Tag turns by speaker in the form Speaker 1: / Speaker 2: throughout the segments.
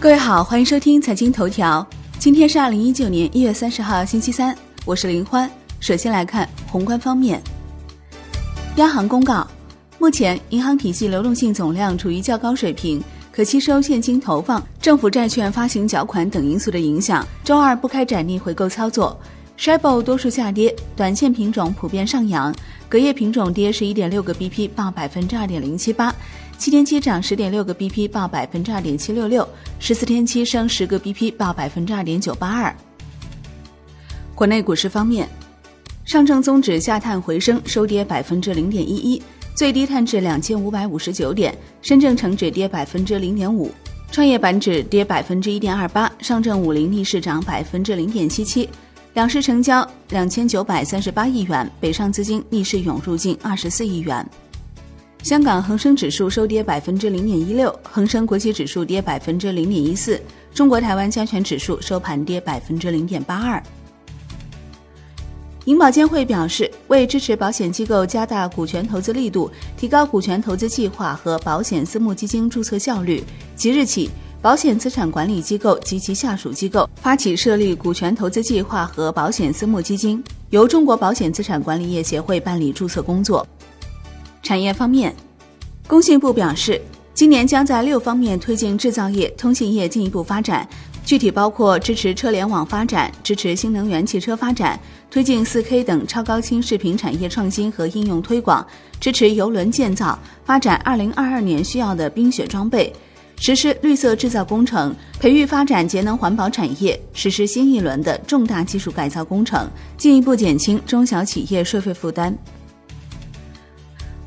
Speaker 1: 各位好，欢迎收听财经头条。今天是二零一九年一月三十号，星期三，我是林欢。首先来看宏观方面，央行公告，目前银行体系流动性总量处于较高水平，可吸收现金投放、政府债券发行缴款等因素的影响，周二不开展逆回购操作。s h i b o 多数下跌，短线品种普遍上扬，隔夜品种跌十一点六个 BP，报百分之二点零七八；七天期涨十点六个 BP，报百分之二点七六六；十四天期升十个 BP，报百分之二点九八二。国内股市方面，上证综指下探回升，收跌百分之零点一一，最低探至两千五百五十九点；深证成指跌百分之零点五，创业板指跌百分之一点二八，上证五零逆势涨百分之零点七七。两市成交两千九百三十八亿元，北上资金逆势涌入近二十四亿元。香港恒生指数收跌百分之零点一六，恒生国际指数跌百分之零点一四，中国台湾加权指数收盘跌百分之零点八二。银保监会表示，为支持保险机构加大股权投资力度，提高股权投资计划和保险私募基金注册效率，即日起。保险资产管理机构及其下属机构发起设立股权投资计划和保险私募基金，由中国保险资产管理业协会办理注册工作。产业方面，工信部表示，今年将在六方面推进制造业、通信业进一步发展，具体包括支持车联网发展、支持新能源汽车发展、推进四 K 等超高清视频产业创新和应用推广、支持邮轮建造、发展二零二二年需要的冰雪装备。实施绿色制造工程，培育发展节能环保产业，实施新一轮的重大技术改造工程，进一步减轻中小企业税费负担。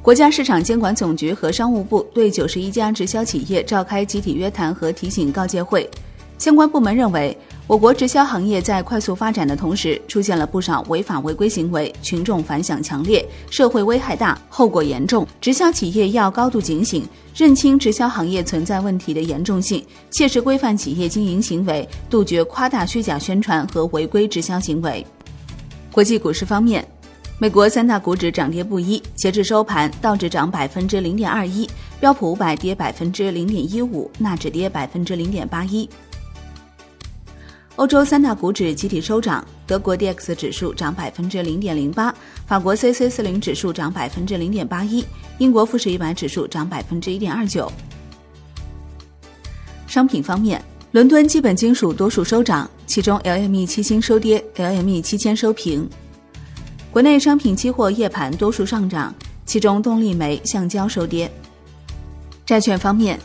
Speaker 1: 国家市场监管总局和商务部对九十一家直销企业召开集体约谈和提醒告诫会，相关部门认为。我国直销行业在快速发展的同时，出现了不少违法违规行为，群众反响强烈，社会危害大，后果严重。直销企业要高度警醒，认清直销行业存在问题的严重性，切实规范企业经营行为，杜绝夸大虚假宣传和违规直销行为。国际股市方面，美国三大股指涨跌不一，截至收盘，道指涨百分之零点二一，标普五百跌百分之零点一五，纳指跌百分之零点八一。欧洲三大股指集体收涨，德国 D X 指数涨百分之零点零八，法国 C C 四零指数涨百分之零点八一，英国富时一百指数涨百分之一点二九。商品方面，伦敦基本金属多数收涨，其中 L M E 七星收跌，L M E 七千收平。国内商品期货夜盘多数上涨，其中动力煤、橡胶收跌。债券方面。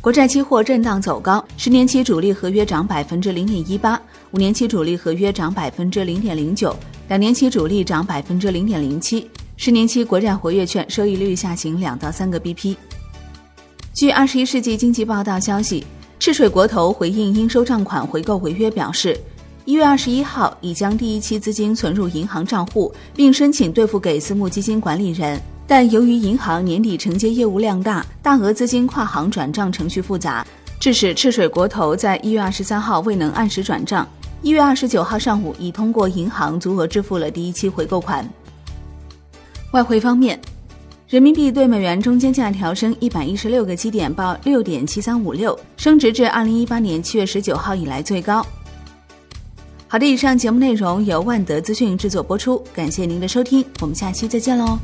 Speaker 1: 国债期货震荡走高，十年期主力合约涨百分之零点一八，五年期主力合约涨百分之零点零九，两年期主力涨百分之零点零七，十年期国债活跃券收益率下行两到三个 BP。据二十一世纪经济报道消息，赤水国投回应应收账款回购违约表示，一月二十一号已将第一期资金存入银行账户，并申请兑付给私募基金管理人。但由于银行年底承接业务量大，大额资金跨行转账程序复杂，致使赤水国投在一月二十三号未能按时转账。一月二十九号上午已通过银行足额支付了第一期回购款。外汇方面，人民币对美元中间价调升一百一十六个基点，报六点七三五六，升值至二零一八年七月十九号以来最高。好的，以上节目内容由万德资讯制作播出，感谢您的收听，我们下期再见喽。